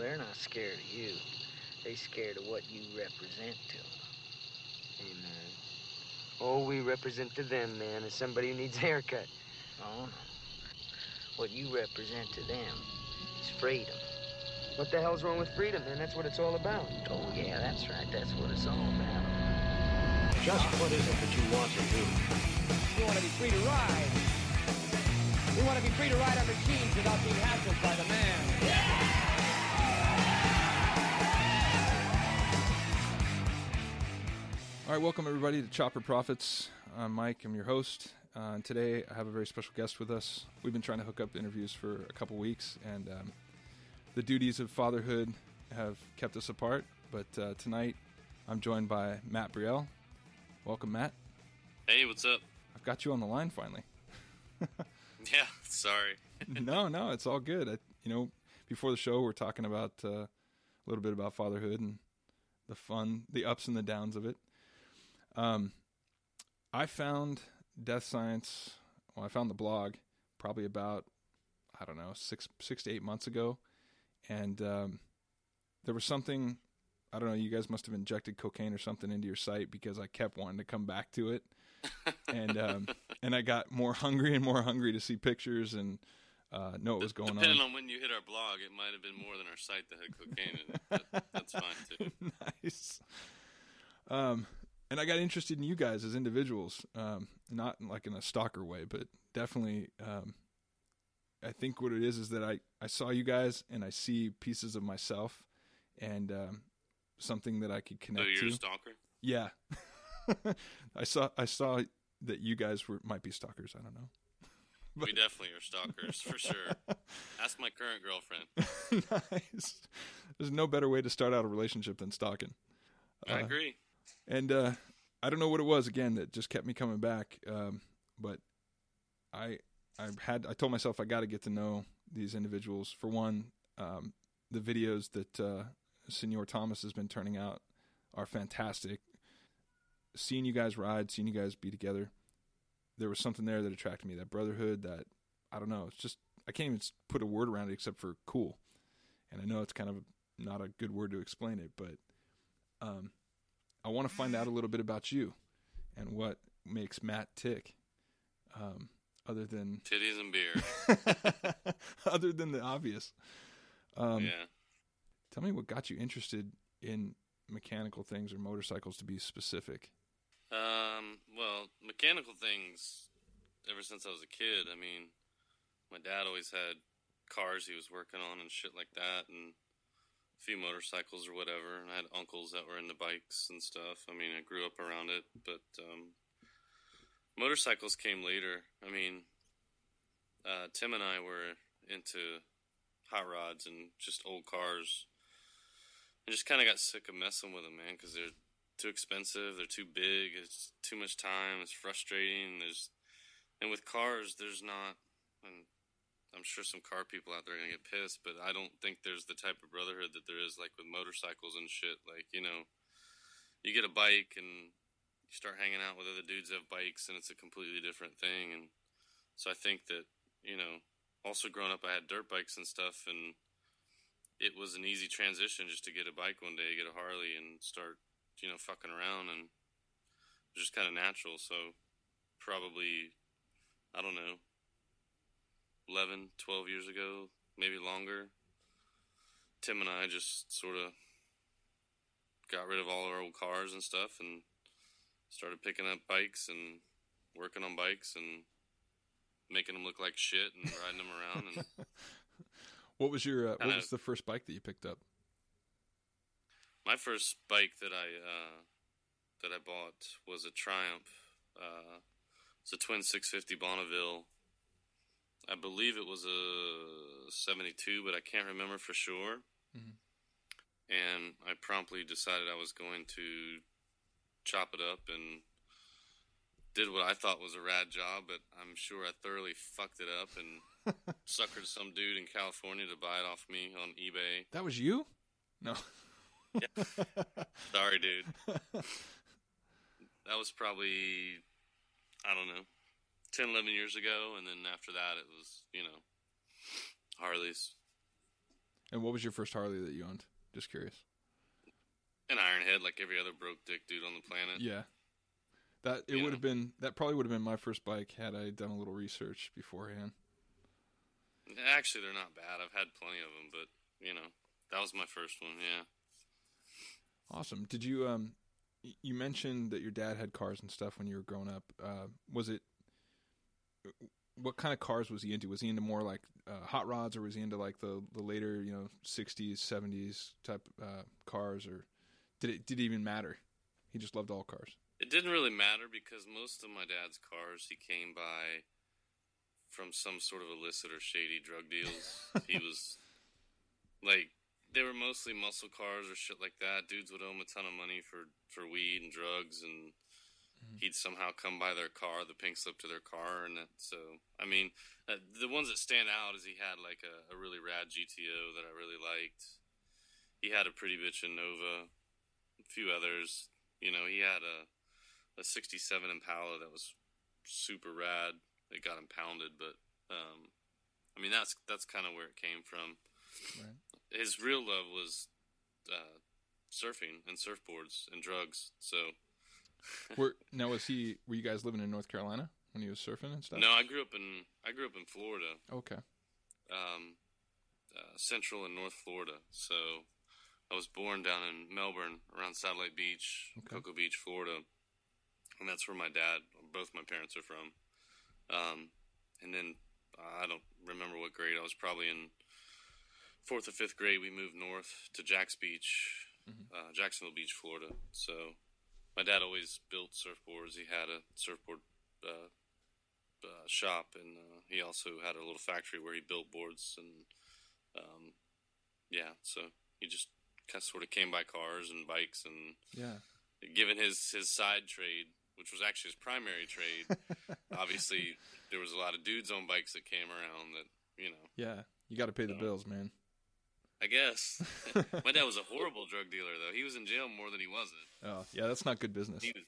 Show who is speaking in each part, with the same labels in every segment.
Speaker 1: they're not scared of you. They scared of what you represent to them.
Speaker 2: Hey, man. All oh, we represent to them, man, is somebody who needs a haircut.
Speaker 1: Oh, no. What you represent to them is freedom.
Speaker 2: What the hell's wrong with freedom, man? That's what it's all about.
Speaker 1: Oh, yeah, that's right. That's what it's all about.
Speaker 3: Just what is it that you want to do?
Speaker 4: We want to be free to ride. We want to be free to ride our machines without being hassled by the man.
Speaker 5: All right, welcome everybody to Chopper Profits. I'm Mike. I'm your host. Uh, and today I have a very special guest with us. We've been trying to hook up interviews for a couple weeks, and um, the duties of fatherhood have kept us apart. But uh, tonight I'm joined by Matt Brielle. Welcome, Matt.
Speaker 6: Hey, what's up?
Speaker 5: I've got you on the line finally.
Speaker 6: Yeah, sorry.
Speaker 5: no, no, it's all good. I, you know, before the show, we're talking about uh, a little bit about fatherhood and the fun, the ups and the downs of it. Um, I found Death Science. Well, I found the blog probably about I don't know six six to eight months ago, and um, there was something I don't know. You guys must have injected cocaine or something into your site because I kept wanting to come back to it, and um, and I got more hungry and more hungry to see pictures and uh, know what was going
Speaker 6: Depending
Speaker 5: on.
Speaker 6: on when you hit our blog, it might have been more than our site that had cocaine in it. That's fine too.
Speaker 5: nice. Um, and I got interested in you guys as individuals, um, not in like in a stalker way, but definitely. Um, I think what it is is that I I saw you guys and I see pieces of myself, and um, something that I could
Speaker 6: So
Speaker 5: connect
Speaker 6: you're
Speaker 5: to.
Speaker 6: a stalker?
Speaker 5: Yeah, I saw I saw that you guys were might be stalkers. I don't know.
Speaker 6: we definitely are stalkers for sure. Ask my current girlfriend.
Speaker 5: nice. There's no better way to start out a relationship than stalking.
Speaker 6: I agree.
Speaker 5: And uh, I don't know what it was again that just kept me coming back. Um, but I I had I told myself I got to get to know these individuals. For one, um, the videos that uh, Senor Thomas has been turning out are fantastic. Seeing you guys ride, seeing you guys be together, there was something there that attracted me. That brotherhood, that I don't know. It's just I can't even put a word around it except for cool. And I know it's kind of not a good word to explain it, but um, I want to find out a little bit about you and what makes Matt tick. Um, other than
Speaker 6: Titties and beer.
Speaker 5: other than the obvious, Um,
Speaker 6: yeah.
Speaker 5: tell me what got you interested in mechanical things or motorcycles to be specific.
Speaker 6: Um, well, mechanical things ever since I was a kid. I mean, my dad always had cars he was working on and shit like that and few motorcycles or whatever. And I had uncles that were into bikes and stuff. I mean, I grew up around it, but um, motorcycles came later. I mean, uh, Tim and I were into hot rods and just old cars. I just kind of got sick of messing with them, man, because they're too expensive. They're too big. It's too much time. It's frustrating. There's and with cars, there's not. And I'm sure some car people out there are gonna get pissed, but I don't think there's the type of brotherhood that there is like with motorcycles and shit. Like you know, you get a bike and you start hanging out with other dudes that have bikes, and it's a completely different thing. And so I think that you know, also growing up, I had dirt bikes and stuff, and it was an easy transition just to get a bike one day, get a Harley, and start you know fucking around, and it was just kind of natural. So probably I don't know 11, 12 years ago, maybe longer. Tim and I just sort of got rid of all our old cars and stuff and started picking up bikes and working on bikes and making them look like shit and riding them around and
Speaker 5: What was your uh, what was the first bike that you picked up?
Speaker 6: my first bike that I uh, that I bought was a Triumph. Uh, it's a twin 650 Bonneville. I believe it was a 72, but I can't remember for sure. Mm-hmm. And I promptly decided I was going to chop it up and did what I thought was a rad job, but I'm sure I thoroughly fucked it up and suckered some dude in California to buy it off me on eBay.
Speaker 5: That was you? No.
Speaker 6: Sorry, dude. that was probably, I don't know, 10, 11 years ago. And then after that, it was, you know, Harleys.
Speaker 5: And what was your first Harley that you owned? Just curious.
Speaker 6: An Ironhead, like every other broke dick dude on the planet.
Speaker 5: Yeah. That it would have been that probably would have been my first bike had I done a little research beforehand.
Speaker 6: Actually, they're not bad. I've had plenty of them, but you know, that was my first one. Yeah.
Speaker 5: Awesome. Did you um you mentioned that your dad had cars and stuff when you were growing up. Uh was it what kind of cars was he into? Was he into more like uh, hot rods or was he into like the the later, you know, 60s, 70s type uh cars or did it did it even matter? He just loved all cars.
Speaker 6: It didn't really matter because most of my dad's cars he came by from some sort of illicit or shady drug deals. he was like they were mostly muscle cars or shit like that. Dudes would owe him a ton of money for for weed and drugs, and he'd somehow come by their car, the pink slip to their car, and so I mean, uh, the ones that stand out is he had like a, a really rad GTO that I really liked. He had a pretty bitch in Nova, a few others. You know, he had a a '67 Impala that was super rad. It got impounded, but um, I mean that's that's kind of where it came from.
Speaker 5: Right.
Speaker 6: His real love was uh, surfing and surfboards and drugs. So
Speaker 5: Were now was he were you guys living in North Carolina when he was surfing and stuff?
Speaker 6: no, I grew up in I grew up in Florida,
Speaker 5: Okay.
Speaker 6: um, uh, Central and North Florida. So I was born down in Melbourne, around Satellite Beach,
Speaker 5: Okay.
Speaker 6: Cocoa Beach, Florida, and that's where my dad, both my parents are from. Um, and then uh, I don't remember what grade I was probably in fourth or fifth grade. We moved north to Jax Beach, uh, Jacksonville Beach, Florida. So my dad always built surfboards. He had a surfboard uh, uh, shop, and uh, he also had a little factory where he built boards. And um, yeah, so he just kind of sort of came by cars and bikes, and
Speaker 5: Yeah.
Speaker 6: given his his side trade, which was actually his primary trade, obviously there was a lot of dudes on bikes that came around that you know.
Speaker 5: Yeah. You got to pay the bills, man.
Speaker 6: I guess my dad was a horrible drug dealer, though. He was in jail more than he wasn't.
Speaker 5: Oh, yeah, that's not good business.
Speaker 6: He was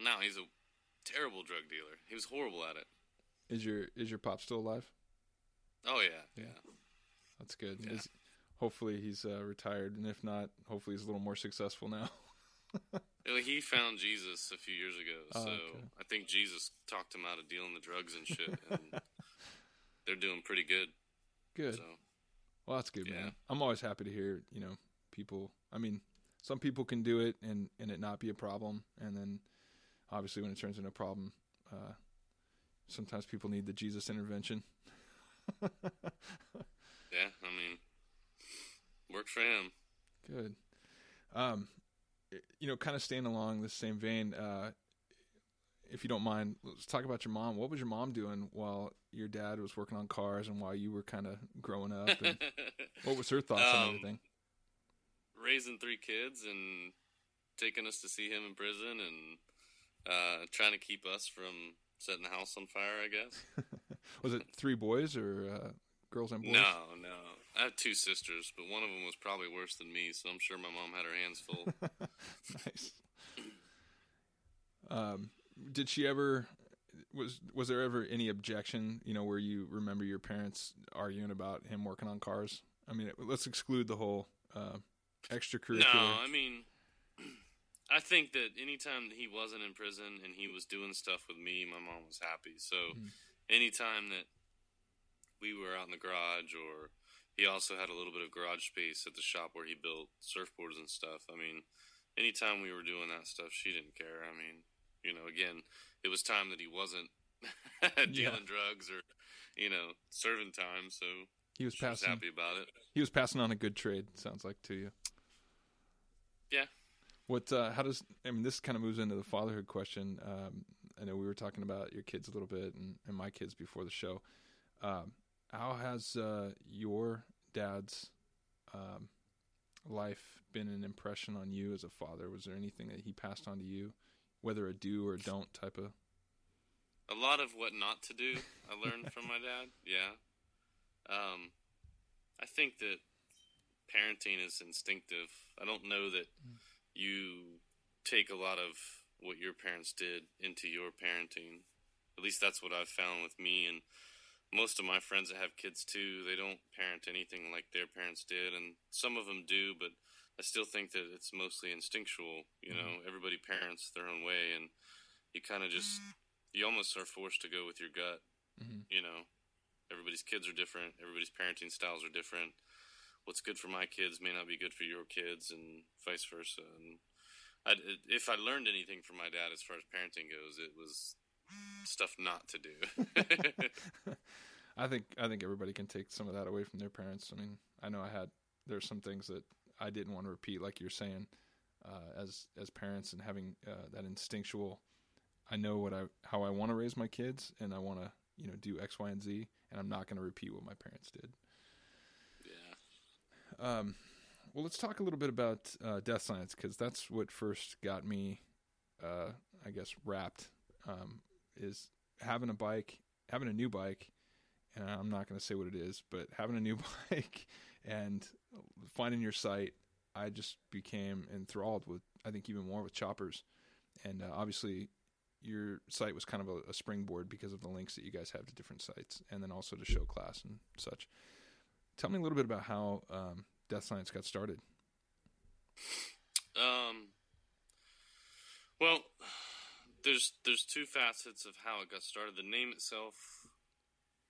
Speaker 6: no, he's a terrible drug dealer. He was horrible at it.
Speaker 5: Is your is your pop still alive?
Speaker 6: Oh yeah,
Speaker 5: Yeah.
Speaker 6: yeah.
Speaker 5: That's good.
Speaker 6: Yeah.
Speaker 5: Is, hopefully he's uh, retired, and if not, hopefully he's a little more successful now.
Speaker 6: He found Jesus a few years ago,
Speaker 5: Oh,
Speaker 6: so
Speaker 5: okay.
Speaker 6: I think Jesus talked him out of dealing the drugs and shit. And they're doing pretty good.
Speaker 5: Good.
Speaker 6: So
Speaker 5: Well, that's good,
Speaker 6: Yeah.
Speaker 5: man. I'm always happy to hear, you know, people. I mean, some people can do it and and it not be a problem, and then obviously when it turns into a problem, uh, sometimes people need the Jesus intervention.
Speaker 6: yeah, I mean, worked for him.
Speaker 5: Good. Um, you know, kind of staying along the same vein. Uh, if you don't mind, let's talk about your mom. What was your mom doing while your dad was working on cars and while you were kind of growing up? And what was her thoughts on
Speaker 6: Um,
Speaker 5: everything?
Speaker 6: Raising three kids and taking us to see him in prison and uh, trying to keep us from setting the house on fire. I guess.
Speaker 5: Was it three boys or uh, girls and boys?
Speaker 6: No, no. I have two sisters, but one of them was probably worse than me, so I'm sure my mom had her hands full.
Speaker 5: nice. Um, did she ever was was there ever any objection? You know, where you remember your parents arguing about him working on cars? I mean, let's exclude the whole uh, extracurricular.
Speaker 6: No, I mean, I think that anytime that he wasn't in prison and he was doing stuff with me, my mom was happy. So
Speaker 5: Mm.
Speaker 6: anytime that we were out in the garage or he also had a little bit of garage space at the shop where he built surfboards and stuff. I mean, anytime we were doing that stuff, she didn't care. I mean, you know, again, it was time that he wasn't dealing drugs or, you know, serving time. So
Speaker 5: he was passing.
Speaker 6: happy about it.
Speaker 5: He was passing on a good trade. Sounds like to you.
Speaker 6: Yeah.
Speaker 5: What? Uh, how does? I mean, this kind of moves into the fatherhood question. Um, I know we were talking about your kids a little bit and, and my kids before the show. Um, how has uh, your dad's um, life been an impression on you as a father? Was there anything that he passed on to you, whether a do or don't type of?
Speaker 6: a lot of what not to do I learned from my dad. Yeah. Um, I think that parenting is instinctive. I don't know that you take a lot of what your parents did into your parenting. At least that's what I've found with me. And most of my friends that have kids too, they don't parent anything like their parents did, and some of them do, but I still think that it's mostly instinctual. You know, everybody parents their own way, and you kind of just you almost are forced to go with your gut.
Speaker 5: Mhm.
Speaker 6: You know, everybody's kids are different. Everybody's parenting styles are different. What's good for my kids may not be good for your kids, and vice versa. And I, if I learned anything from my dad as far as parenting goes, it was stuff not to do.
Speaker 5: I think I think everybody can take some of that away from their parents. I mean, I know I had there's some things that I didn't want to repeat, like you're saying, uh, as as parents and having uh, that instinctual. I know what I how I want to raise my kids, and I want to you know do X, Y, and Z, and I'm not going to repeat what my parents did.
Speaker 6: yeah.
Speaker 5: Um, well, let's talk a little bit about uh, Death Science because that's what first got me, uh, I guess, wrapped. Um, is having a bike, having a new bike, and I'm not going to say what it is, but having a new bike and finding your site, I just became enthralled with. I think even more with choppers, and uh, obviously. Your site was kind of a, a springboard because of the links that you guys have to different sites, and then also to show class and such. Tell me a little bit about how um, Death Science got started.
Speaker 6: Um. Well, there's there's two facets of how it got started. The name itself,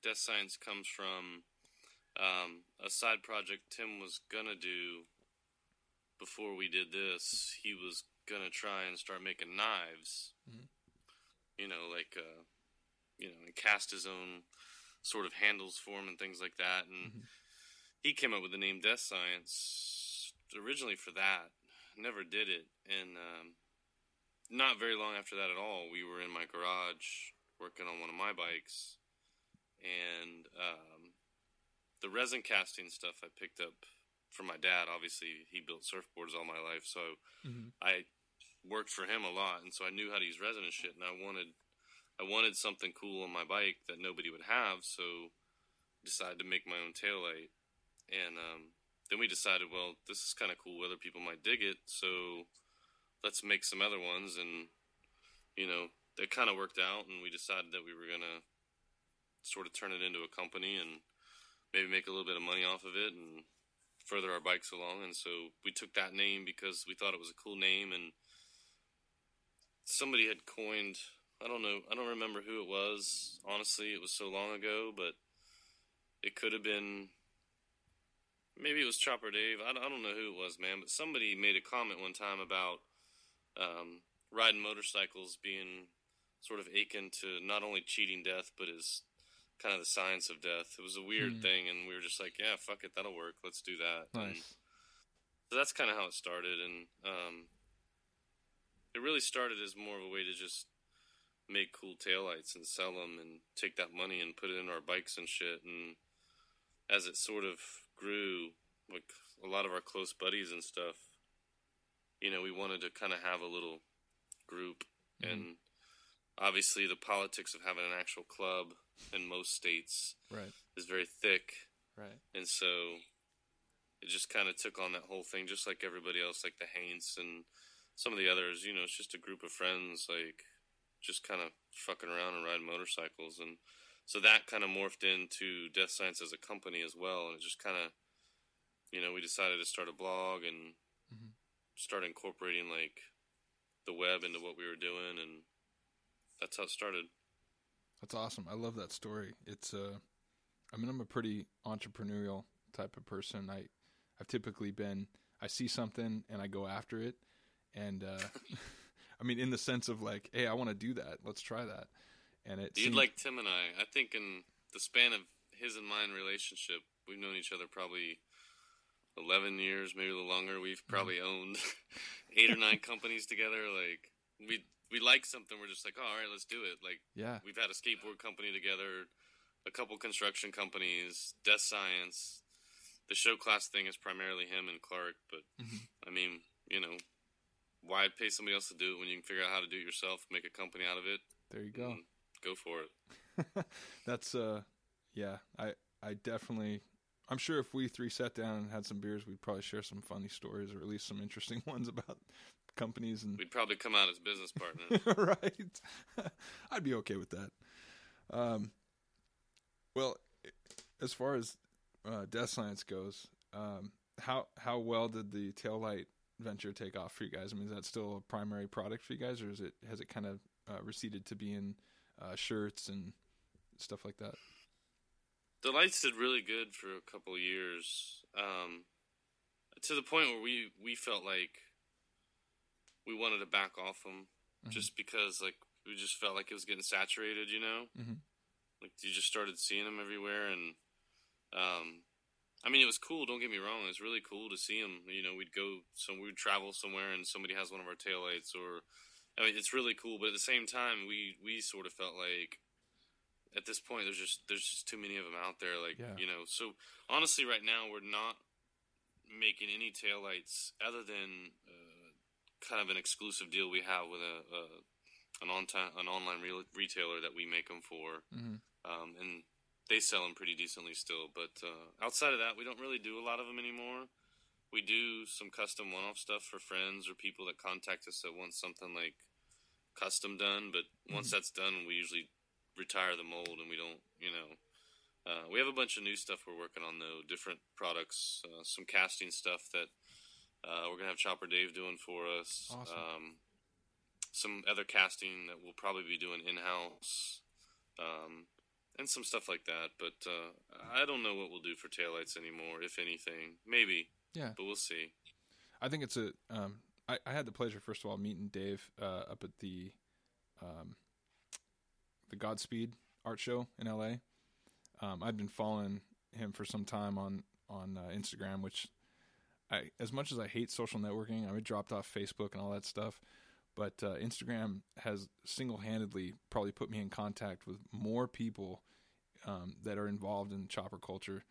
Speaker 6: Death Science, comes from um, a side project Tim was gonna do before we did this. He was gonna try and start making knives.
Speaker 5: Mhm.
Speaker 6: You know, like uh, you know, and cast his own sort of handles for him and things like that. And
Speaker 5: Mhm.
Speaker 6: he came up with the name Death Science originally for that. Never did it, and um, not very long after that at all, we were in my garage working on one of my bikes, and um, the resin casting stuff I picked up from my dad. Obviously, he built surfboards all my life, so
Speaker 5: Mhm.
Speaker 6: I worked for him a lot, and so I knew how to use resin and shit. And I wanted, I wanted something cool on my bike that nobody would have, so decided to make my own taillight. And um, then we decided, well, this is kind of cool. Other people might dig it, so let's make some other ones. And you know, that kind of worked out, and we decided that we were gonna sort of turn it into a company and maybe make a little bit of money off of it and further our bikes along. And so we took that name because we thought it was a cool name, and somebody had coined. I don't know. I don't remember who it was. Honestly, it was so long ago, but it could have been maybe it was Chopper Dave. I, don't know who it was, man. But somebody made a comment one time about um, riding motorcycles being sort of akin to not only cheating death, but is kind of the science of death. It was a weird
Speaker 5: Hmm.
Speaker 6: thing, and we were just like, yeah, fuck it, that'll work. Let's do that. And
Speaker 5: Nice.
Speaker 6: so that's kind of how it started, and um, it really started as more of a way to just make cool taillights and sell them and take that money and put it in our bikes and shit. And as it sort of grew, like a lot of our close buddies and stuff, you know, we wanted to kind of have a little group. And obviously, the politics of having an actual club in most states
Speaker 5: Right.
Speaker 6: is very thick.
Speaker 5: Right.
Speaker 6: And so it just kind of took on that whole thing, just like everybody else, like the Haints and some of the others. You know, it's just a group of friends, like just kind of fucking around and riding motorcycles. And so that kind of morphed into Death Science as a company as well. And it just kind of, you know, we decided to start a blog and
Speaker 5: Mhm.
Speaker 6: start incorporating like the web into what we were doing. And that's how it started.
Speaker 5: That's awesome. I love that story. It's uh I mean I'm a pretty entrepreneurial type of person. I I've typically been I see something and I go after it and uh I mean in the sense of like, hey, I want to do that. Let's try that. And it
Speaker 6: You'd
Speaker 5: seemed-
Speaker 6: like Tim and I. I think in the span of his and mine relationship, we've known each other probably eleven years, maybe a little longer. We've probably owned eight or nine companies together. Like we we like something, we're just like, oh, all right, let's do it. Like
Speaker 5: yeah.
Speaker 6: we've had a skateboard company together, a couple construction companies, Death Science. The show class thing is primarily him and Clark, but
Speaker 5: Mhm.
Speaker 6: I mean, you know, why pay somebody else to do it when you can figure out how to do it yourself, make a company out of it,
Speaker 5: There you go.
Speaker 6: go for it.
Speaker 5: That's uh yeah, I I definitely I'm sure if we three sat down and had some beers, we'd probably share some funny stories or at least some interesting ones about companies and
Speaker 6: We'd probably come out as business partners.
Speaker 5: right. I'd be okay with that. Um Well, as far as uh, Death Science goes, um, how how well did the taillight venture take off for you guys? I mean, is that still a primary product for you guys, or is it has it kind of uh, receded to being uh, shirts and stuff like that?
Speaker 6: The lights did really good for a couple of years, um, to the point where we we felt like we wanted to back off them,
Speaker 5: Mhm.
Speaker 6: just because like we just felt like it was getting saturated, you know.
Speaker 5: Mhm.
Speaker 6: Like you just started seeing them everywhere, and um, I mean, it was cool. Don't get me wrong; it was really cool to see them. You know, we'd go some, we'd travel somewhere, and somebody has one of our taillights, or I mean, it's really cool. But at the same time, we we sort of felt like at this point, there's just there's just too many of them out there. Like
Speaker 5: Yeah.
Speaker 6: you know, so honestly, right now we're not making any taillights other than uh, kind of an exclusive deal we have with a, a an on an online re- retailer that we make them for,
Speaker 5: Mhm.
Speaker 6: um, and they sell them pretty decently still. But uh, outside of that, we don't really do a lot of them anymore. We do some custom one-off stuff for friends or people that contact us that want something like custom done. But once that's done, we usually retire the mold and we don't, you know. Uh, we have a bunch of new stuff we're working on though, different products, uh, some casting stuff that uh, we're gonna have Chopper Dave doing for us.
Speaker 5: Awesome.
Speaker 6: Um, some other casting that we'll probably be doing in house, um, and some stuff like that. But uh, I don't know what we'll do for taillights anymore, if anything. Maybe,
Speaker 5: Yeah.
Speaker 6: but we'll see.
Speaker 5: I think it's a. Um, I, I had the pleasure, first of all, meeting Dave uh, up at the, um, the Godspeed art show in L.A. Um, I'd been following him for some time on on uh, Instagram, which I, as much as I hate social networking, I dropped off Facebook and all that stuff. But uh, Instagram has single handedly probably put me in contact with more people um, that are involved in chopper culture,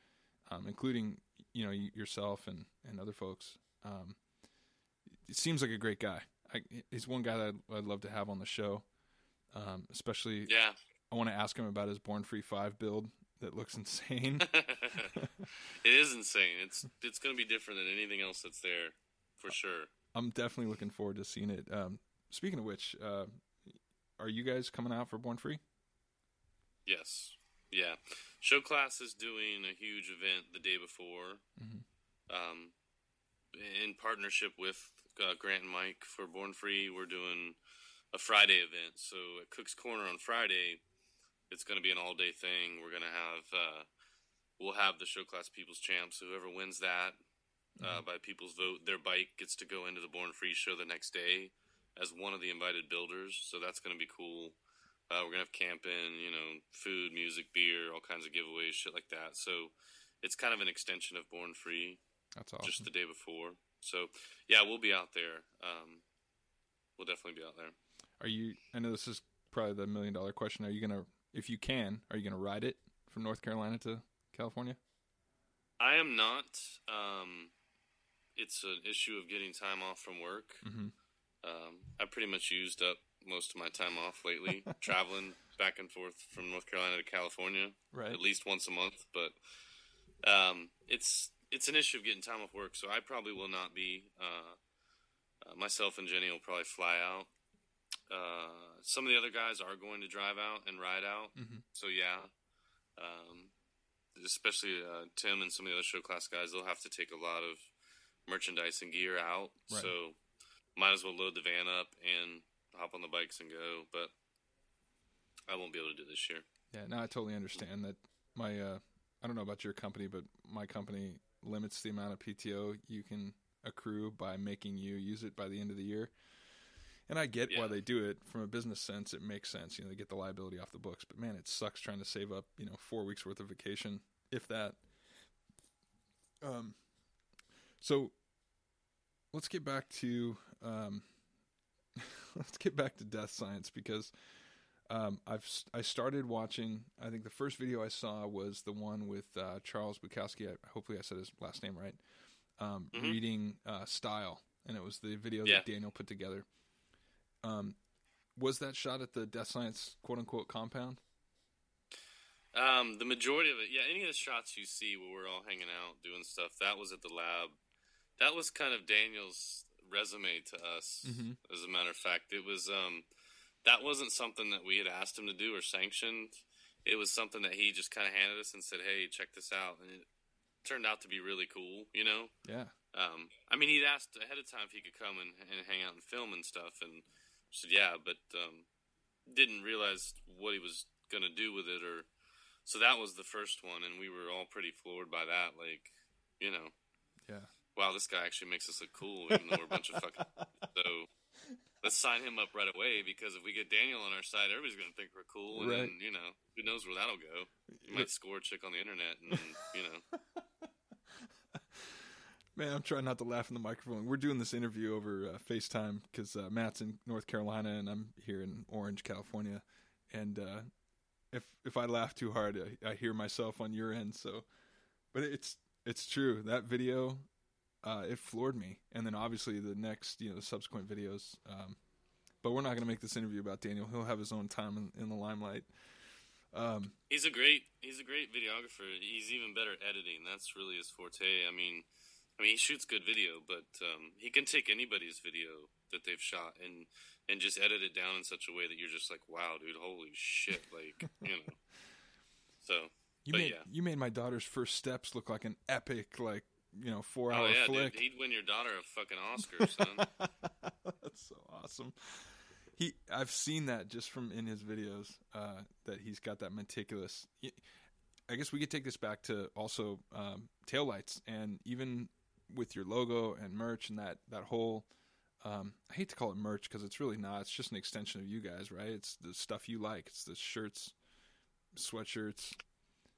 Speaker 5: um, including you know yourself and and other folks. Um, it seems like a great guy. I, he's one guy that I'd, I'd love to have on the show. Um, especially,
Speaker 6: Yeah.
Speaker 5: I want to ask him about his Born Free Five build that looks insane.
Speaker 6: it is insane. It's it's going to be different than anything else that's there, for sure.
Speaker 5: I'm definitely looking forward to seeing it. Um, speaking of which, uh, are you guys coming out for Born Free?
Speaker 6: Yes. Yeah. Show Class is doing a huge event the day before,
Speaker 5: Mhm.
Speaker 6: um, in partnership with uh, Grant and Mike for Born Free. We're doing a Friday event. So at Cook's Corner on Friday, it's going to be an all day thing. We're going to have uh, we'll have the Show Class People's Champs. So whoever wins that uh, by people's vote, their bike gets to go into the Born Free show the next day as one of the invited builders. So that's going to be cool. Uh, we're gonna have camping, you know, food, music, beer, all kinds of giveaways, shit like that. So it's kind of an extension of Born Free,
Speaker 5: That's awesome.
Speaker 6: just the day before. So yeah, we'll be out there. Um, we'll definitely be out there.
Speaker 5: Are you? I know this is probably the million dollar question. Are you gonna, if you can, are you gonna ride it from North Carolina to California?
Speaker 6: I am not. Um, it's an issue of getting time off from work.
Speaker 5: Mm-hmm.
Speaker 6: Um, I pretty much used up most of my time off lately, traveling back and forth from North Carolina to California.
Speaker 5: Right.
Speaker 6: at least once a month. But um, it's it's an issue of getting time off work, so I probably will not be. Uh, uh, myself and Jenny will probably fly out. Uh, some of the other guys are going to drive out and ride out,
Speaker 5: Mhm.
Speaker 6: so yeah. Um, especially uh, Tim and some of the other show class guys, they'll have to take a lot of merchandise and gear out.
Speaker 5: Right.
Speaker 6: So might as well load the van up and hop on the bikes and go. But I won't be able to do this year.
Speaker 5: Yeah, no, I totally understand that. My, uh, I don't know about your company, but my company limits the amount of PTO you can accrue by making you use it by the end of the year. And I get why they do it from a business sense. It makes sense, you know, they get the liability off the books. But man, it sucks trying to save up, you know, four weeks worth of vacation, if that. Um, so let's get back to um, let's get back to death science because um, I've I started watching. I think the first video I saw was the one with uh, Charles Bukowski. I, hopefully, I said his last name right. Um,
Speaker 6: Mhm.
Speaker 5: Reading uh, style, and it was the video
Speaker 6: Yeah.
Speaker 5: that Daniel put together. Um, was that shot at the Death Science quote unquote compound?
Speaker 6: Um, the majority of it, yeah. Any of the shots you see where we're all hanging out doing stuff, that was at the lab. That was kind of Daniel's resume to us.
Speaker 5: Mhm.
Speaker 6: As a matter of fact, it was. Um, that wasn't something that we had asked him to do or sanctioned. it was something that he just kind of handed us and said, "Hey, check this out," and it turned out to be really cool. You know,
Speaker 5: Yeah.
Speaker 6: um, I mean, he'd asked ahead of time if he could come and, and hang out and film and stuff, and said yeah, but um, didn't realize what he was gonna do with it, or so that was the first one, and we were all pretty floored by that. Like, you know,
Speaker 5: Yeah.
Speaker 6: wow, this guy actually makes us look cool, even though we're a bunch of fucking. So let's sign him up right away because if we get Daniel on our side, everybody's gonna think we're cool, and
Speaker 5: Right.
Speaker 6: then you know, who knows where that'll go? You might score a chick on the internet, and you know.
Speaker 5: Man, I'm trying not to laugh in the microphone. We're doing this interview over uh, FaceTime because uh, Matt's in North Carolina and I'm here in Orange, California. And uh, if if I laugh too hard, I, I hear myself on your end. So, but it's it's true that video, uh, it floored me. And then obviously the next, you know, subsequent videos. Um, but we're not going to make this interview about Daniel. He'll have his own time in, in the limelight. Um,
Speaker 6: He's a great he's a great videographer. He's even better at editing. That's really his forte. I mean, I mean he shoots good video, but um, he can take anybody's video that they've shot and and just edit it down in such a way that you're just like, wow, dude, holy shit, like you know. So
Speaker 5: you made
Speaker 6: yeah.
Speaker 5: you made my daughter's first steps look like an epic, like you know, four hour
Speaker 6: yeah,
Speaker 5: flick.
Speaker 6: dude, he'd win your daughter a fucking Oscar, son.
Speaker 5: That's so awesome. He, I've seen that just from in his videos uh, that he's got that meticulous. I guess we could take this back to also um, taillights and even with your logo and merch and that that whole. Um, I hate to call it merch because it's really not. It's just an extension of you guys, right? It's the stuff you like. It's the shirts, sweatshirts,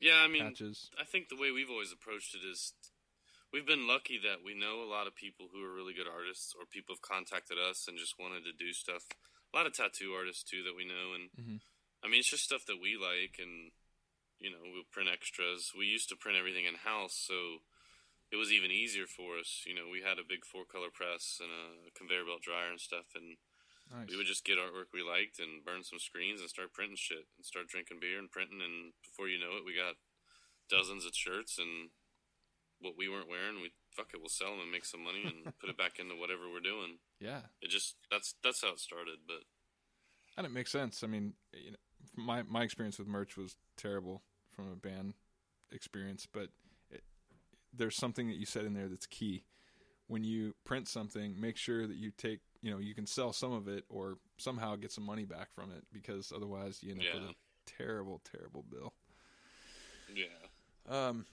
Speaker 6: yeah, I mean,
Speaker 5: patches.
Speaker 6: I think the way we've always approached it is we've been lucky that we know a lot of people who are really good artists or people have contacted us and just wanted to do stuff. A lot of tattoo artists too that we know and
Speaker 5: Mhm.
Speaker 6: I mean it's just stuff that we like and you know, we'll print extras. We used to print everything in house, so it was even easier for us. You know, we had a big four color press and a conveyor belt dryer and stuff and
Speaker 5: Nice.
Speaker 6: we would just get artwork we liked and burn some screens and start printing shit and start drinking beer and printing and before you know it we got dozens of shirts and what we weren't wearing we fuck it we'll sell them and make some money and put it back into whatever we're doing
Speaker 5: yeah.
Speaker 6: it just that's that's how it started but
Speaker 5: And it makes sense. I mean, you know, my my experience with merch was terrible from a band experience, but there's something that you said in there that's key. When you print something, make sure that you take, you know, you can sell some of it or somehow get some money back from it because otherwise you end up with a terrible, terrible bill.
Speaker 6: yeah
Speaker 5: Um,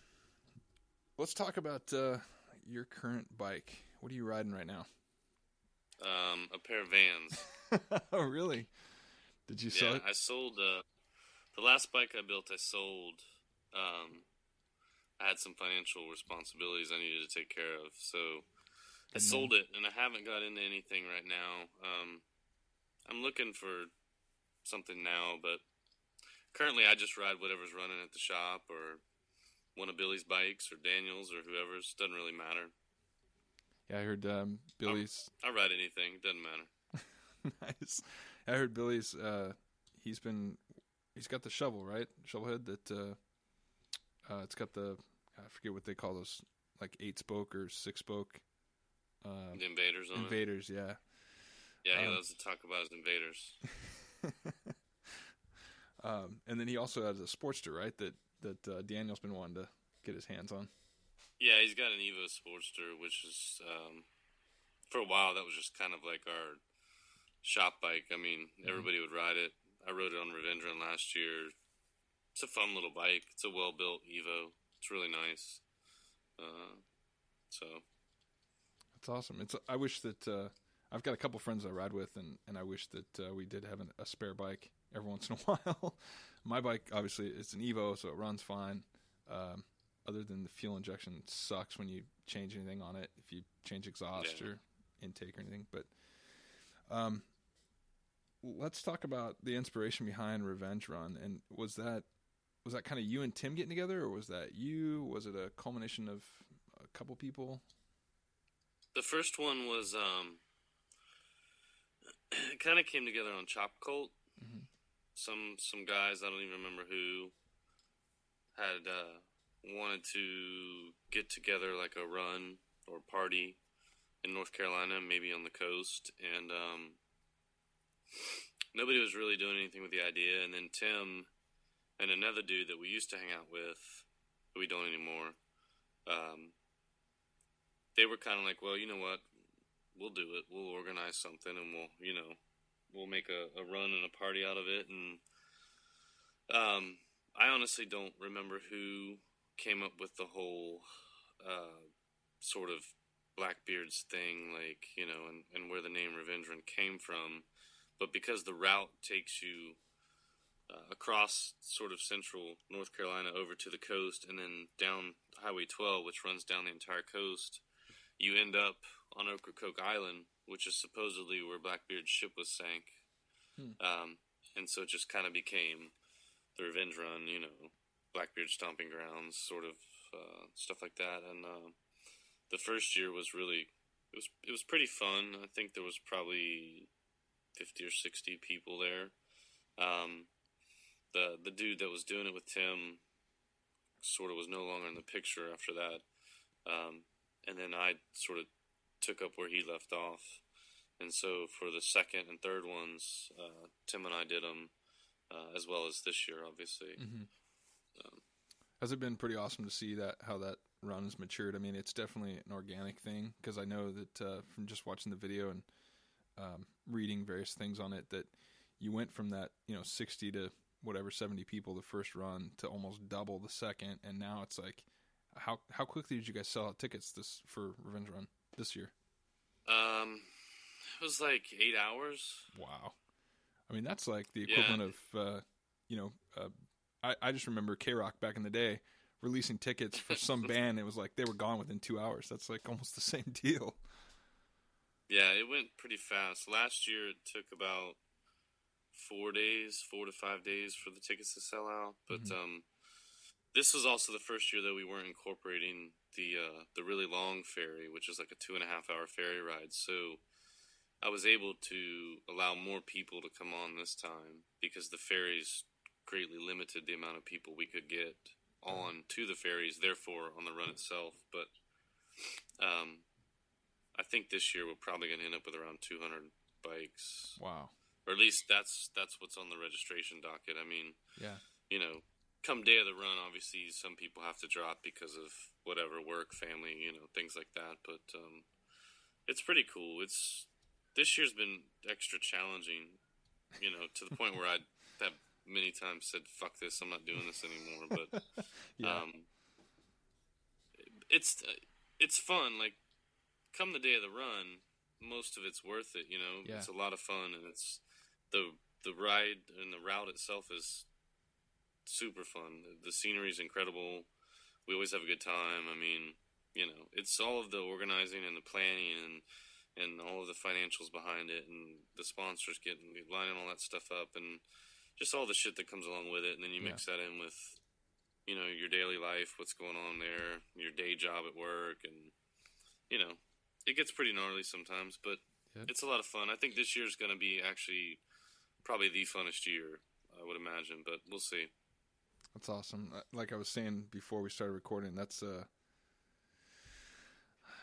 Speaker 5: let's talk about uh, your current bike. What are you riding right now?
Speaker 6: um a pair of vans
Speaker 5: oh, really? Did you sell
Speaker 6: yeah
Speaker 5: it?
Speaker 6: i sold uh the last bike i built i sold um i had some financial responsibilities i needed to take care of so I
Speaker 5: Good
Speaker 6: sold it, and I haven't got into anything right now. Um, I'm looking for something now, but currently I just ride whatever's running at the shop or one of Billy's bikes or Daniel's or whoever's. Doesn't really matter.
Speaker 5: Yeah, I heard um, Billy's
Speaker 6: I ride anything. Doesn't matter.
Speaker 5: nice. I heard Billy's. Uh, he's been. He's got the shovel, right? Shovelhead that. Uh, uh, it's got the. I forget what they call those, like eight spoke or six spoke. Uh,
Speaker 6: The invaders on it.
Speaker 5: invaders, yeah.
Speaker 6: Yeah, he
Speaker 5: Um,
Speaker 6: loves to talk about his invaders.
Speaker 5: Um, and then he also has a Sportster, right? That that uh, Daniel's been wanting to get his hands on.
Speaker 6: Yeah, he's got an Evo Sportster, which is um, for a while that was just kind of like our shop bike. I mean, everybody would ride it. I rode it on Revenge Run last year. It's a fun little bike. It's a well built Evo. It's really nice. Uh, so
Speaker 5: That's awesome. It's. I wish that uh, I've got a couple friends I ride with, and, and I wish that uh, we did have an, a spare bike every once in a while. My bike, obviously, it's an Evo, so it runs fine. Um, other than the fuel injection sucks when you change anything on it, if you change exhaust
Speaker 6: Yeah.
Speaker 5: or intake or anything. But um, let's talk about the inspiration behind Revenge Run. And was that was that kind of you and Tim getting together, or was that you? Was it a culmination of a couple people?
Speaker 6: the first one was um, kind of came together on Chop Cult.
Speaker 5: Mhm.
Speaker 6: Some some guys I don't even remember who had uh, wanted to get together like a run or party in North Carolina, maybe on the coast, and um, nobody was really doing anything with the idea. And then Tim and another dude that we used to hang out with, we don't anymore. Um, they were kind of like, well, you know what, we'll do it. We'll organize something, and we'll, you know, we'll make a, a run and a party out of it. And um, I honestly don't remember who came up with the whole uh, sort of Blackbeard's thing, like you know, and, and where the name Revenge Run came from. But because the route takes you uh, across sort of central North Carolina over to the coast, and then down Highway 12, which runs down the entire coast, you end up on Ocracoke Island, which is supposedly where Blackbeard's ship was sank.
Speaker 5: Hmm.
Speaker 6: Um, and so it just kind of became the Revenge Run, you know, Blackbeard stomping grounds, sort of uh, stuff like that. And uh, the first year was really it was it was pretty fun. I think there was probably fifty or sixty people there. Um, the the dude that was doing it with Tim sort of was no longer in the picture after that, um, and then I sort of took up where he left off. And so for the second and third ones, uh, Tim and I did them, uh, as well as this year, obviously.
Speaker 5: Mm-hmm.
Speaker 6: Um,
Speaker 5: Has it been pretty awesome to see that how that run has matured? I mean, it's definitely an organic thing because I know that uh, from just watching the video and um, reading various things on it that you went from that you know sixty to whatever seventy people the first run to almost double the second, and now it's like how how quickly did you guys sell out tickets this for Revenge Run this year?
Speaker 6: Um, it was like eight hours.
Speaker 5: Wow. I mean, that's like the
Speaker 6: Yeah.
Speaker 5: equivalent of, uh, you know, uh, I, I just remember K Rock back in the day releasing tickets for some band. It was like they were gone within two hours. That's like almost the same deal.
Speaker 6: Yeah, it went pretty fast. Last year, it took about four days, four to five days for the tickets to sell out. But
Speaker 5: Mhm.
Speaker 6: um, this was also the first year that we weren't incorporating the uh, the really long ferry, which is like a two and a half hour ferry ride. So I was able to allow more people to come on this time because the ferries greatly limited the amount of people we could get on to the ferries, therefore on the run itself. But um, I think this year we're probably going to end up with around 200 bikes,
Speaker 5: Wow.
Speaker 6: Or at least that's that's what's on the registration docket. I mean,
Speaker 5: Yeah.
Speaker 6: you know, come day of the run, obviously some people have to drop because of whatever work, family, you know, things like that. But um, it's pretty cool. It's this year's been extra challenging, you know, to the point where I have many times said, "Fuck this, I'm not doing this anymore." But
Speaker 5: Yeah.
Speaker 6: um, it's it's fun. Like come the day of the run, most of it's worth it. You know,
Speaker 5: Yeah.
Speaker 6: it's a lot of fun, and it's the the ride and the route itself is super fun. The, scenery is incredible. We always have a good time. I mean, you know, it's all of the organizing and the planning and and all of the financials behind it and the sponsors getting lining all that stuff up and just all the shit that comes along with it. And then you mix that in with you know your daily life, what's going on there, your day job at work, and you know, it gets pretty gnarly sometimes, but it's a lot of fun. I think this year's going to be actually probably the funnest year, I would imagine, but we'll see.
Speaker 5: That's awesome. Uh, Like I was saying before we started recording, that's uh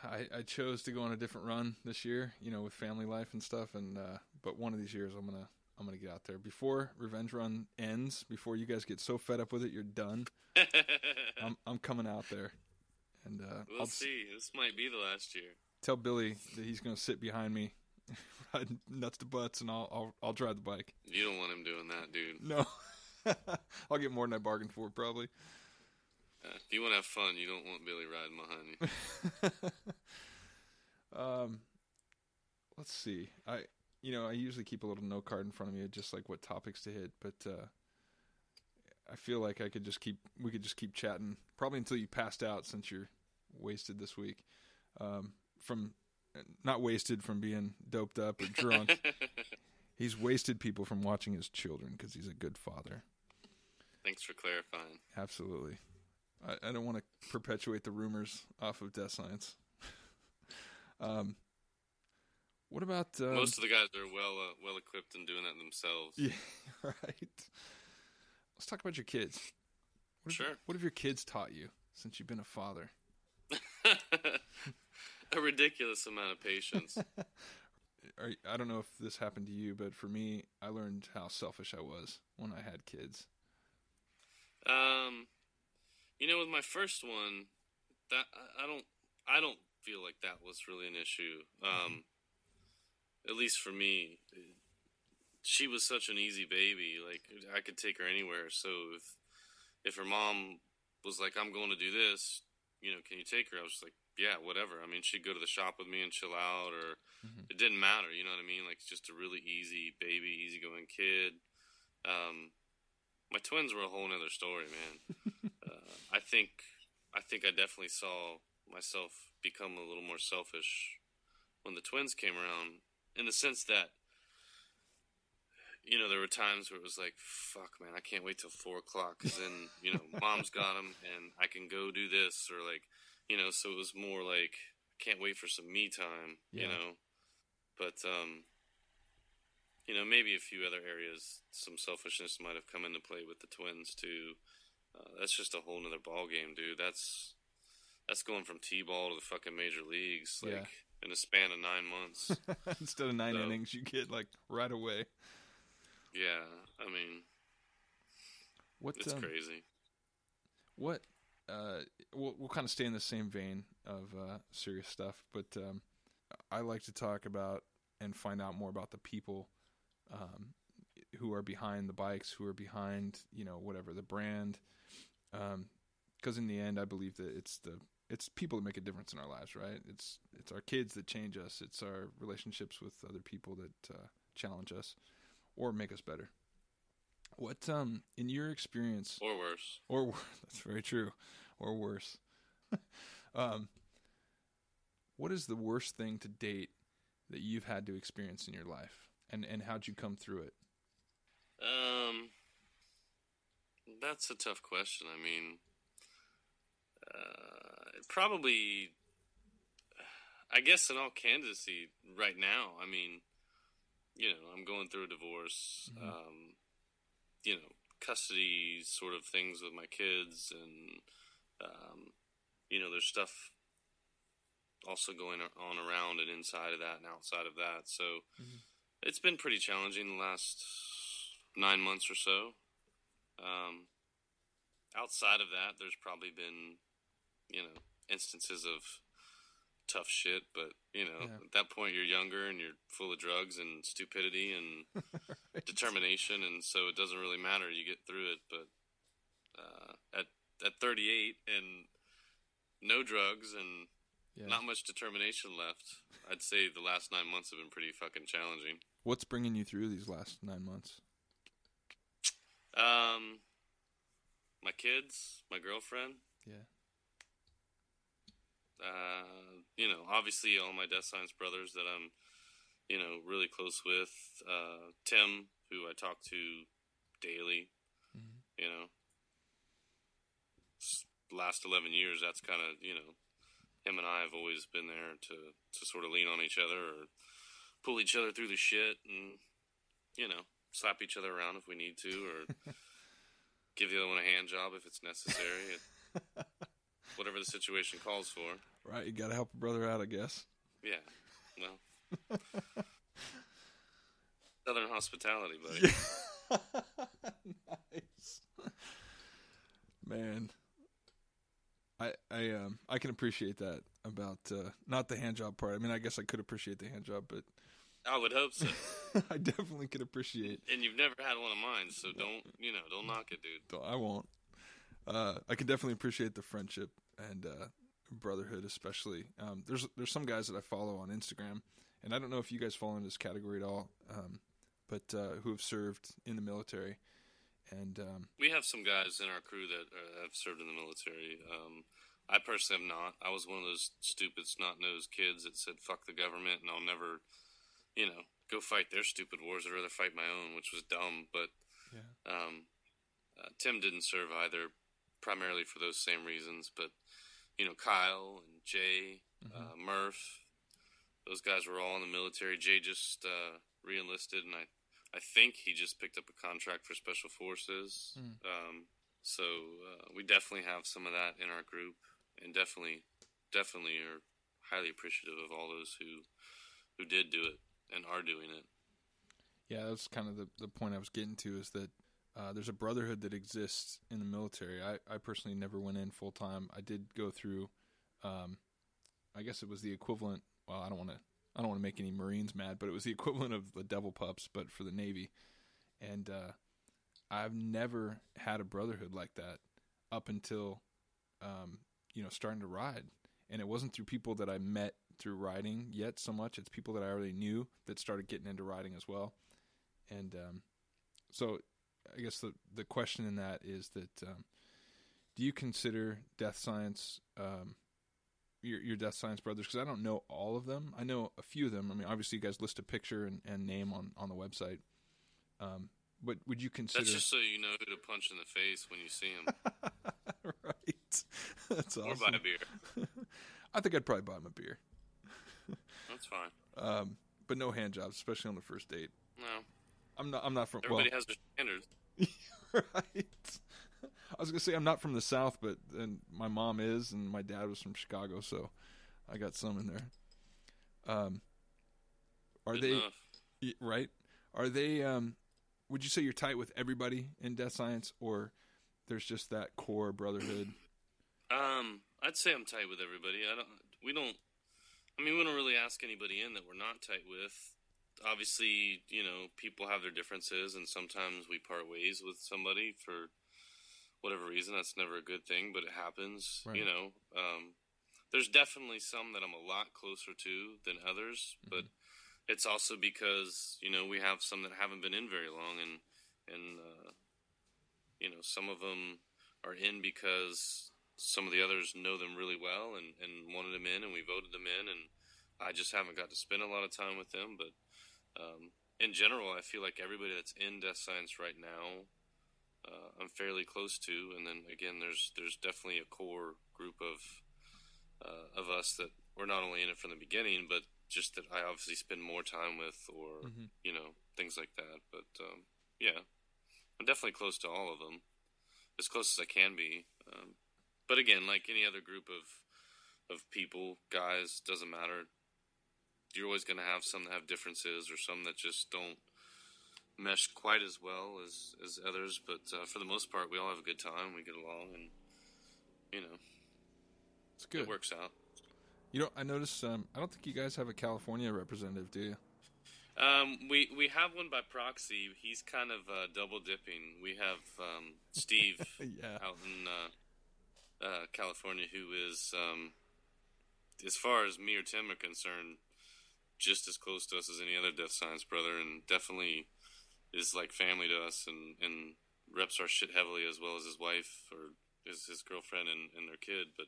Speaker 5: I, I chose to go on a different run this year, you know, with family life and stuff and uh but one of these years I'm going to I'm going to get out there before Revenge Run ends, before you guys get so fed up with it you're done. I'm I'm coming out there. And uh
Speaker 6: we'll
Speaker 5: I'll
Speaker 6: see. This might be the last year.
Speaker 5: tell Billy that he's going to sit behind me riding nuts to butts and I'll I'll I'll drive the bike.
Speaker 6: You don't want him doing that, dude.
Speaker 5: No. I'll get more than I bargained for probably.
Speaker 6: Uh, if you want to have fun, you don't want Billy riding behind you.
Speaker 5: um, let's see. I you know I usually keep a little note card in front of me, just like what topics to hit. But uh, I feel like I could just keep we could just keep chatting probably until you passed out since you're wasted this week. Um, from not wasted from being doped up or drunk. he's wasted people from watching his children because he's a good father.
Speaker 6: Thanks for clarifying.
Speaker 5: Absolutely. I, I don't want to perpetuate the rumors off of Death Science. um, what about um,
Speaker 6: Most of the guys are well uh, well equipped and doing that themselves.
Speaker 5: Yeah, right. Let's talk about your kids. What have,
Speaker 6: Sure.
Speaker 5: What have your kids taught you since you've been a father?
Speaker 6: a ridiculous amount of patience.
Speaker 5: I don't know if this happened to you, but for me, I learned how selfish I was when I had kids.
Speaker 6: Um, you know, with my first one, that I, don't, I don't feel like that was really an issue. Um, at least for me, she was such an easy baby. Like I could take her anywhere. So if if her mom was like, "I'm going to do this," you know, can you take her? I was like, yeah, whatever. I mean, she'd go to the shop with me and chill out, or
Speaker 5: Mhm.
Speaker 6: it didn't matter. You know what I mean? Like just a really easy baby, easygoing kid. Um, my twins were a whole nother story, man. uh, I think, I think I definitely saw myself become a little more selfish when the twins came around, in the sense that, you know, there were times where it was like, "Fuck, man, I can't wait till four o'clock because then, you know, mom's got them and I can go do this," or like, you know, so it was more like, "Can't wait for some me time," you know. But um, you know, maybe a few other areas, some selfishness might have come into play with the twins too. Uh, that's just a whole nother ball game, dude. That's that's going from t-ball to the fucking major leagues, like
Speaker 5: Yeah.
Speaker 6: in a span of nine months.
Speaker 5: Instead of nine
Speaker 6: So-
Speaker 5: innings, you get like right away.
Speaker 6: yeah, I mean,
Speaker 5: What
Speaker 6: it's
Speaker 5: um,
Speaker 6: crazy.
Speaker 5: what uh we'll, we'll kind of stay in the same vein of uh serious stuff but um i like to talk about and find out more about the people um who are behind the bikes who are behind you know whatever the brand um because in the end i believe that it's the it's people that make a difference in our lives right? It's it's our kids that change us. It's our relationships with other people that uh, challenge us or make us better what um in your experience
Speaker 6: Or worse.
Speaker 5: or that's very true, or worse. um, what is the worst thing to date that you've had to experience in your life, and and how'd you come through it?
Speaker 6: Um, that's a tough question. I mean, uh, probably, I guess, in all candidacy, right now, I mean, you know, I'm going through a divorce.
Speaker 5: Mhm.
Speaker 6: Um, you know, custody sort of things with my kids, and um, you know, there's stuff also going on around and inside of that and outside of that. So
Speaker 5: Mhm.
Speaker 6: it's been pretty challenging the last nine months or so. Um, outside of that, there's probably been, you know, instances of tough shit, but you know,
Speaker 5: Yeah.
Speaker 6: at that point you're younger and you're full of drugs and stupidity and determination, and so it doesn't really matter. You get through it, but uh, at at 38 and no drugs and
Speaker 5: Yeah.
Speaker 6: not much determination left, I'd say the last nine months have been pretty fucking challenging.
Speaker 5: What's bringing you through these last nine months?
Speaker 6: Um, my kids, my girlfriend.
Speaker 5: Yeah.
Speaker 6: Uh, you know, obviously all my Death Science brothers that I'm, you know, really close with. Uh, Tim, who I talk to daily.
Speaker 5: Mhm.
Speaker 6: You know, last eleven years, that's kind of you know, him and I have always been there to to sort of lean on each other or pull each other through the shit and you know slap each other around if we need to or give the other one a hand job if it's necessary. Whatever the situation calls for.
Speaker 5: Right, you got to help a brother out, I guess.
Speaker 6: Yeah. Well. Southern hospitality, buddy.
Speaker 5: nice, man. I I um I can appreciate that about uh, not the hand job part. I mean, I guess I could appreciate the hand job, but
Speaker 6: I would hope so.
Speaker 5: I definitely could appreciate.
Speaker 6: And you've never had one of mine, so don't you know? Don't knock it, dude.
Speaker 5: I won't. Uh, I can definitely appreciate the friendship and uh, brotherhood, especially. Um, there's there's some guys that I follow on Instagram, and I don't know if you guys fall in this category at all, um, but uh, who have served in the military, and um,
Speaker 6: We have some guys in our crew that uh, have served in the military. Um, I personally have not. I was one of those stupid, snot nosed kids that said "fuck the government" and I'll never, you know, go fight their stupid wars. I'd rather fight my own, which was dumb. But
Speaker 5: Yeah.
Speaker 6: um, uh, Tim didn't serve either, primarily for those same reasons. But you know, Kyle and Jay, uh, Murph, those guys were all in the military. Jay just uh, re-enlisted, and I, I think he just picked up a contract for Special Forces.
Speaker 5: Mm.
Speaker 6: Um, so uh, we definitely have some of that in our group, and definitely, definitely are highly appreciative of all those who, who did do it and are doing it.
Speaker 5: yeah, that's kind of the the point I was getting to is that uh, there's a brotherhood that exists in the military. I, I personally never went in full time. I did go through, um, I guess it was the equivalent. Well, I don't want to I don't want to make any Marines mad, but it was the equivalent of the Devil Pups, but for the Navy. And uh, I've never had a brotherhood like that up until um, you know starting to ride, and it wasn't through people that I met through riding yet so much. It's people that I already knew that started getting into riding as well, and um, so I guess the the question in that is that um, do you consider Death Science um, your your Death Science brothers? Because I don't know all of them. I know a few of them. I mean, obviously you guys list a picture and, and name on on the website. Um, but would you consider?
Speaker 6: That's just so you know who to punch in the face when you see him.
Speaker 5: right. That's awesome.
Speaker 6: Or buy a beer.
Speaker 5: I think I'd probably buy him a beer.
Speaker 6: That's fine.
Speaker 5: Um, but no hand jobs, especially on the first date.
Speaker 6: No.
Speaker 5: I'm not. I'm not from.
Speaker 6: Everybody
Speaker 5: well,
Speaker 6: has their standards.
Speaker 5: right. I was gonna say I'm not from the South, but and my mom is, and my dad was from Chicago, so I got some in there. Um, are
Speaker 6: Good
Speaker 5: they
Speaker 6: enough.
Speaker 5: right? Are they? Um, would you say you're tight with everybody in Death Science, or there's just that core brotherhood?
Speaker 6: Um, I'd say I'm tight with everybody. I don't. We don't. I mean, we don't really ask anybody in that we're not tight with. Obviously, you know, people have their differences, and sometimes we part ways with somebody for whatever reason. That's never a good thing, but it happens.
Speaker 5: Right.
Speaker 6: You know, um, there's definitely some that I'm a lot closer to than others, but it's also because you know we have some that haven't been in very long, and and uh, you know some of them are in because some of the others know them really well and, and wanted them in, and we voted them in, and I just haven't got to spend a lot of time with them. But um, in general, I feel like everybody that's in death science right now, uh, I'm fairly close to. And then again, there's there's definitely a core group of uh, of us that we're not only in it from the beginning, but just that I obviously spend more time with, or
Speaker 5: Mhm.
Speaker 6: you know things like that. But um, yeah, I'm definitely close to all of them, as close as I can be. Um, but again, like any other group of of people, guys, doesn't matter. You're always going to have some that have differences, or some that just don't mesh quite as well as as others. But uh, for the most part, we all have a good time. We get along, and you know,
Speaker 5: It's good.
Speaker 6: it works out.
Speaker 5: You know, I noticed. Um, I don't think you guys have a California representative, do you?
Speaker 6: Um, we we have one by proxy. He's kind of uh, double dipping. We have um, Steve
Speaker 5: yeah.
Speaker 6: out in uh, uh, California, who is, um, as far as me or Tim are concerned, just as close to us as any other Death Science brother, and definitely is like family to us, and, and reps our shit heavily, as well as his wife or his, his girlfriend and, and their kid. But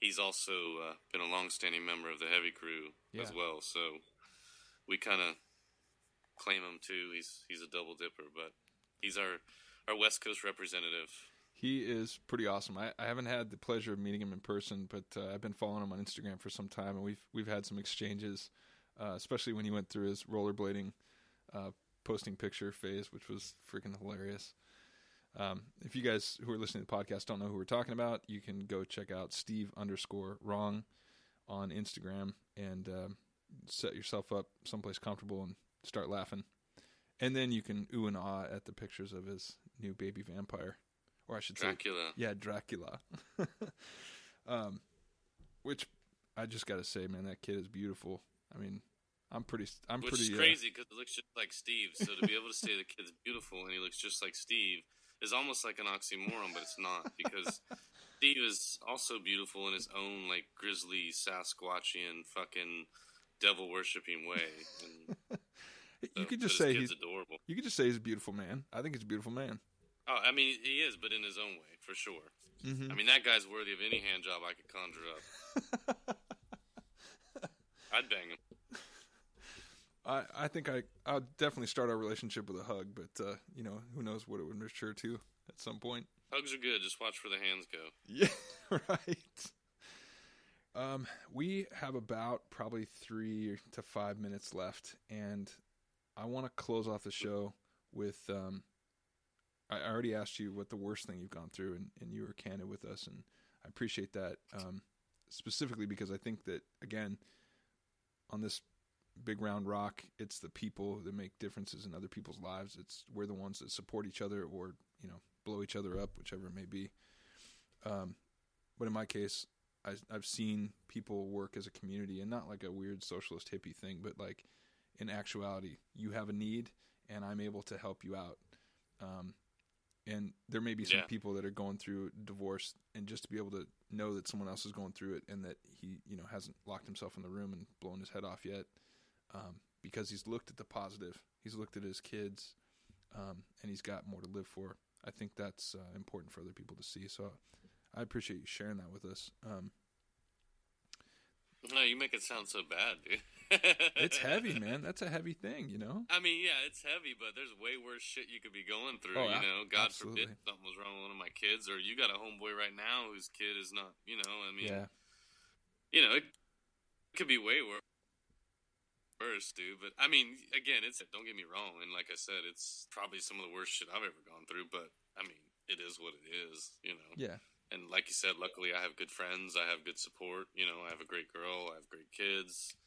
Speaker 6: he's also uh, been a long-standing member of the Heavy Crew as well, so we kind of claim him too. He's he's a double dipper, but he's our our West Coast representative.
Speaker 5: He is pretty awesome. I, I haven't had the pleasure of meeting him in person, but uh, I've been following him on Instagram for some time, and we've we've had some exchanges, uh, especially when he went through his rollerblading, uh, posting picture phase, which was freaking hilarious. Um, if you guys who are listening to the podcast don't know who we're talking about, you can go check out Steve underscore wrong on Instagram and um, set yourself up someplace comfortable and start laughing. And then you can ooh and ah at the pictures of his new baby vampire, or I should say,
Speaker 6: Dracula.
Speaker 5: yeah, Dracula. um, which I just got to say, man, that kid is beautiful. I mean, I'm pretty, I'm
Speaker 6: Which
Speaker 5: pretty
Speaker 6: is
Speaker 5: uh,
Speaker 6: crazy because it looks just like Steve. So to be able to say the kid's beautiful and he looks just like Steve is almost like an oxymoron, but it's not because Steve is also beautiful in his own like grizzly Sasquatchian fucking devil worshipping way. And
Speaker 5: you
Speaker 6: so-
Speaker 5: could just say he's,
Speaker 6: adorable.
Speaker 5: you could just say he's a beautiful man. I think he's a beautiful man.
Speaker 6: Oh, I mean he is, but in his own way for sure.
Speaker 5: Mm-hmm.
Speaker 6: I mean that guy's worthy of any hand job I could conjure up. I'd bang him.
Speaker 5: I, I think I, I'll definitely start our relationship with a hug, but uh, you know, who knows what it would mature to at some point.
Speaker 6: Hugs are good. Just watch where the hands go.
Speaker 5: Yeah, right. Um, we have about probably three to five minutes left, and I want to close off the show with. Um, I I already asked you what the worst thing you've gone through, and, and you were candid with us, and I appreciate that. Um, specifically because I think that again, on this big round rock. It's the people that make differences in other people's lives. It's we're the ones that support each other or you know blow each other up, whichever it may be. Um, but in my case, I, I've seen people work as a community and not like a weird socialist hippie thing, but like in actuality, you have a need and I'm able to help you out. Um, and there may be some
Speaker 6: Yeah.
Speaker 5: people that are going through divorce and just to be able to know that someone else is going through it and that he, you know, hasn't locked himself in the room and blown his head off yet. Um, because he's looked at the positive, he's looked at his kids, um, and he's got more to live for. I think that's uh, important for other people to see. So I appreciate you sharing that with us. Um,
Speaker 6: No, you make it sound so bad, dude.
Speaker 5: it's heavy, man. That's a heavy thing, you know.
Speaker 6: I mean, yeah, it's heavy, but there's way worse shit you could be going through.
Speaker 5: Oh,
Speaker 6: you know, God
Speaker 5: absolutely.
Speaker 6: forbid something was wrong with one of my kids, or you got a homeboy right now whose kid is not. You know, I mean,
Speaker 5: Yeah,
Speaker 6: you know, it could be way worse. Worse, dude. But I mean, again, it's don't get me wrong, and like I said, it's probably some of the worst shit I've ever gone through. But I mean, it is what it is, you know.
Speaker 5: yeah,
Speaker 6: And like you said, luckily I have good friends. I have good support. You know, I have a great girl. I have great kids.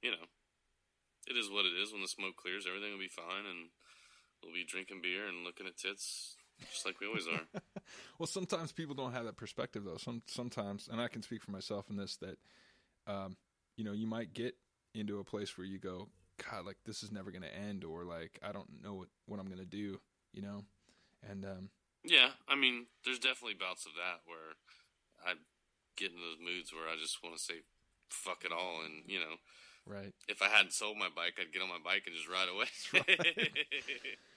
Speaker 6: You know, it is what it is. When the smoke clears, everything will be fine, and we'll be drinking beer and looking at tits, just like we always are.
Speaker 5: Well, sometimes people don't have that perspective though. Some sometimes, and I can speak for myself in this that, um, you know, you might get into a place where you go, God, like this is never going to end, or like I don't know what, what I'm going to do, you know, and um,
Speaker 6: yeah, I mean, there's definitely bouts of that where I get in those moods where I just want to say, "Fuck it all," and you know,
Speaker 5: right.
Speaker 6: if I hadn't sold my bike, I'd get on my bike and just ride away.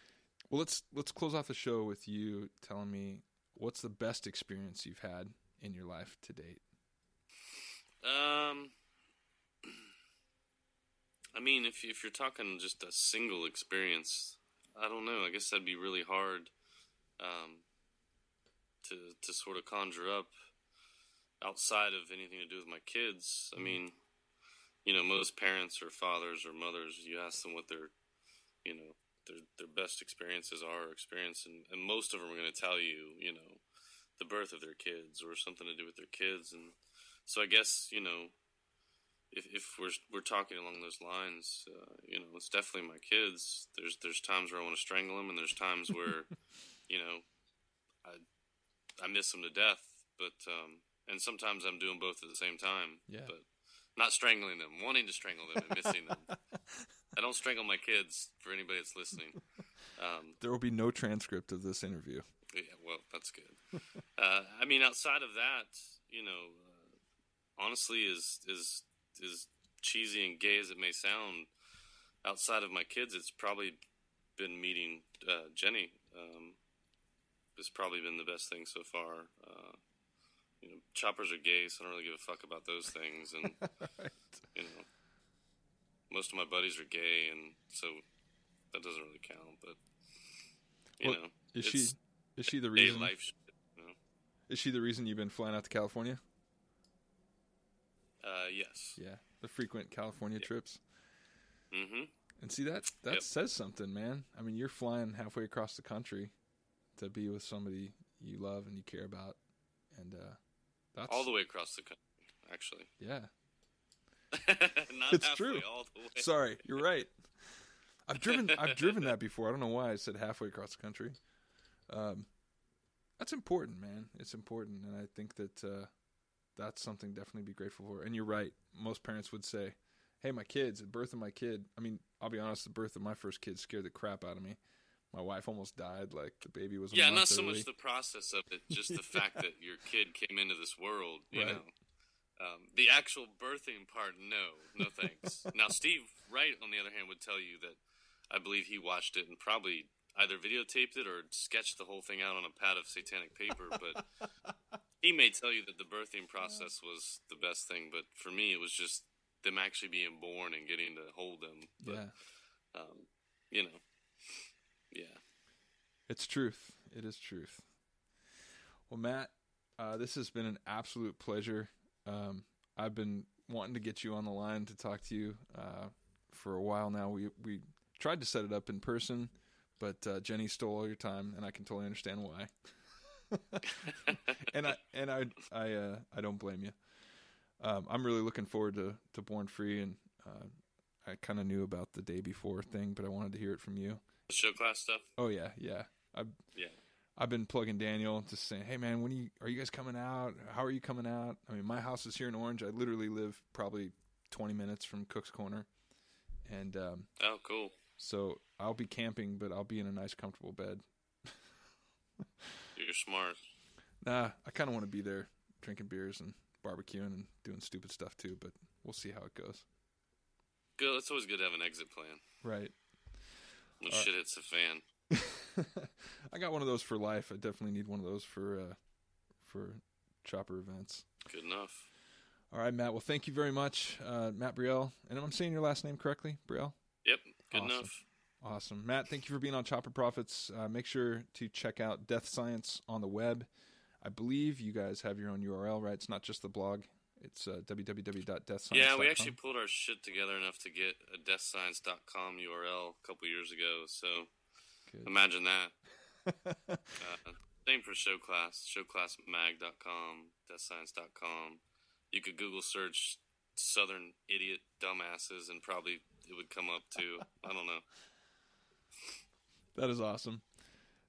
Speaker 5: Well, let's let's close off the show with you telling me what's the best experience you've had in your life to date.
Speaker 6: Um, I mean, if if you're talking just a single experience, I don't know. I guess that'd be really hard um, to to sort of conjure up outside of anything to do with my kids. I mean, you know, most parents or fathers or mothers, you ask them what their, you know, their their best experiences are or experience, and, and most of them are going to tell you, you know, the birth of their kids or something to do with their kids, and so I guess you know, if if we're we're talking along those lines, uh, you know, it's definitely my kids. There's there's times where I want to strangle them, and there's times where, you know, I I miss them to death. But um, and sometimes I'm doing both at the same time.
Speaker 5: Yeah.
Speaker 6: But not strangling them, wanting to strangle them and missing them. I don't strangle my kids for anybody that's listening. Um,
Speaker 5: There will be no transcript of this interview.
Speaker 6: yeah, well, that's good. uh, I mean, outside of that, you know, uh, honestly, is is is cheesy and gay as it may sound, outside of my kids, it's probably been meeting uh, Jenny. Um, it's probably been the best thing so far. Uh, you know, choppers are gay, so I don't really give a fuck about those things, and you know, most of my buddies are gay, and so that doesn't really count. But you
Speaker 5: Well,
Speaker 6: know,
Speaker 5: Is she is she the reason?
Speaker 6: life shit, you know?
Speaker 5: Is she the reason you've been flying out to California?
Speaker 6: Uh, yes.
Speaker 5: Yeah, the frequent California trips.
Speaker 6: Mm-hmm.
Speaker 5: And see that that
Speaker 6: Yep.
Speaker 5: says something, man. I mean, you're flying halfway across the country to be with somebody you love and you care about, and uh, that's
Speaker 6: All the way across the country, actually.
Speaker 5: yeah.
Speaker 6: Not
Speaker 5: It's
Speaker 6: halfway,
Speaker 5: true.
Speaker 6: all the way.
Speaker 5: Sorry, you're right. I've driven I've driven that before. I don't know why I said halfway across the country. Um, that's important, man. It's important, and I think that uh, that's something definitely be grateful for. And you're right. Most parents would say, "Hey, my kids, the birth of my kid." I mean, I'll be honest. The birth of my first kid scared the crap out of me. My wife almost died. Like the baby was
Speaker 6: Yeah, not so
Speaker 5: early.
Speaker 6: much the process of it, just the fact that your kid came into this world. You
Speaker 5: Right.
Speaker 6: know, um, the actual birthing part, no, no thanks. now, Steve Wright, on the other hand, would tell you that I believe he watched it and probably either videotaped it or sketched the whole thing out on a pad of satanic paper. But he may tell you that the birthing process was the best thing. But for me, it was just them actually being born and getting to hold them. But,
Speaker 5: yeah,
Speaker 6: um, you know, yeah.
Speaker 5: it's truth. It is truth. Well, Matt, uh, this has been an absolute pleasure. Um, I've been wanting to get you on the line to talk to you uh, for a while now. We we tried to set it up in person, but uh, Jenny stole all your time, and I can totally understand why. and I and I I uh, I don't blame you. Um, I'm really looking forward to to Born Free, and uh, I kind of knew about the day before thing, but I wanted to hear it from you.
Speaker 6: Show class stuff.
Speaker 5: Oh yeah, yeah. I
Speaker 6: Yeah.
Speaker 5: I've been plugging Daniel, just saying, "Hey man, when are you are you guys coming out? How are you coming out?" I mean, my house is here in Orange. I literally live probably 20 minutes from Cook's Corner, and um,
Speaker 6: Oh, cool.
Speaker 5: so I'll be camping, but I'll be in a nice, comfortable bed.
Speaker 6: You're smart.
Speaker 5: Nah, I kind of want to be there, drinking beers and barbecuing and doing stupid stuff too. But we'll see how it goes.
Speaker 6: Good. It's always good to have an exit plan
Speaker 5: Right.
Speaker 6: When
Speaker 5: Uh,
Speaker 6: shit hits the fan.
Speaker 5: I got one of those for life. I definitely need one of those for uh, for chopper events.
Speaker 6: Good enough.
Speaker 5: All right, Matt. Well, thank you very much, uh, Matt Brielle. And I'm saying your last name correctly, Brielle.
Speaker 6: Yep. Good
Speaker 5: Awesome.
Speaker 6: enough.
Speaker 5: Awesome, Matt. Thank you for being on Chopper Profits. Uh, make sure to check out Death Science on the web. I believe you guys have your own URL, right? It's not just the blog. It's uh, www.deathscience.com.
Speaker 6: Yeah, we actually pulled our shit together enough to get a deathscience.com URL a couple years ago. So
Speaker 5: Good.
Speaker 6: imagine that. Uh, same for show class, showclassmag.com, deathscience.com. You could Google search Southern idiot dumbasses and probably it would come up too. I don't know.
Speaker 5: That is awesome.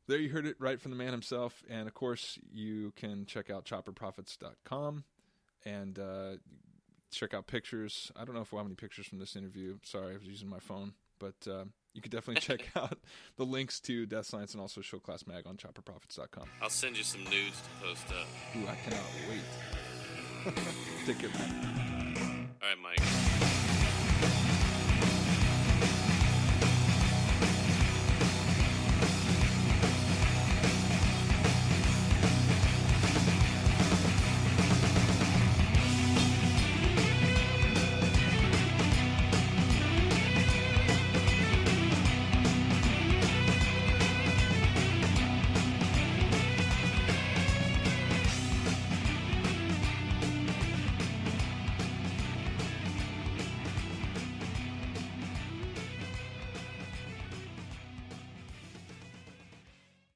Speaker 5: There you heard it right from the man himself. And of course, you can check out chopperprofits.com and uh, check out pictures. I don't know if we'll have any pictures from this interview. Sorry, I was using my phone. But uh, you could definitely check out the links to Death Science and also Show Class Mag on chopperprofits.com.
Speaker 6: I'll send you some nudes to post up.
Speaker 5: Ooh, I cannot wait. Take care, man.
Speaker 6: All right, Mike.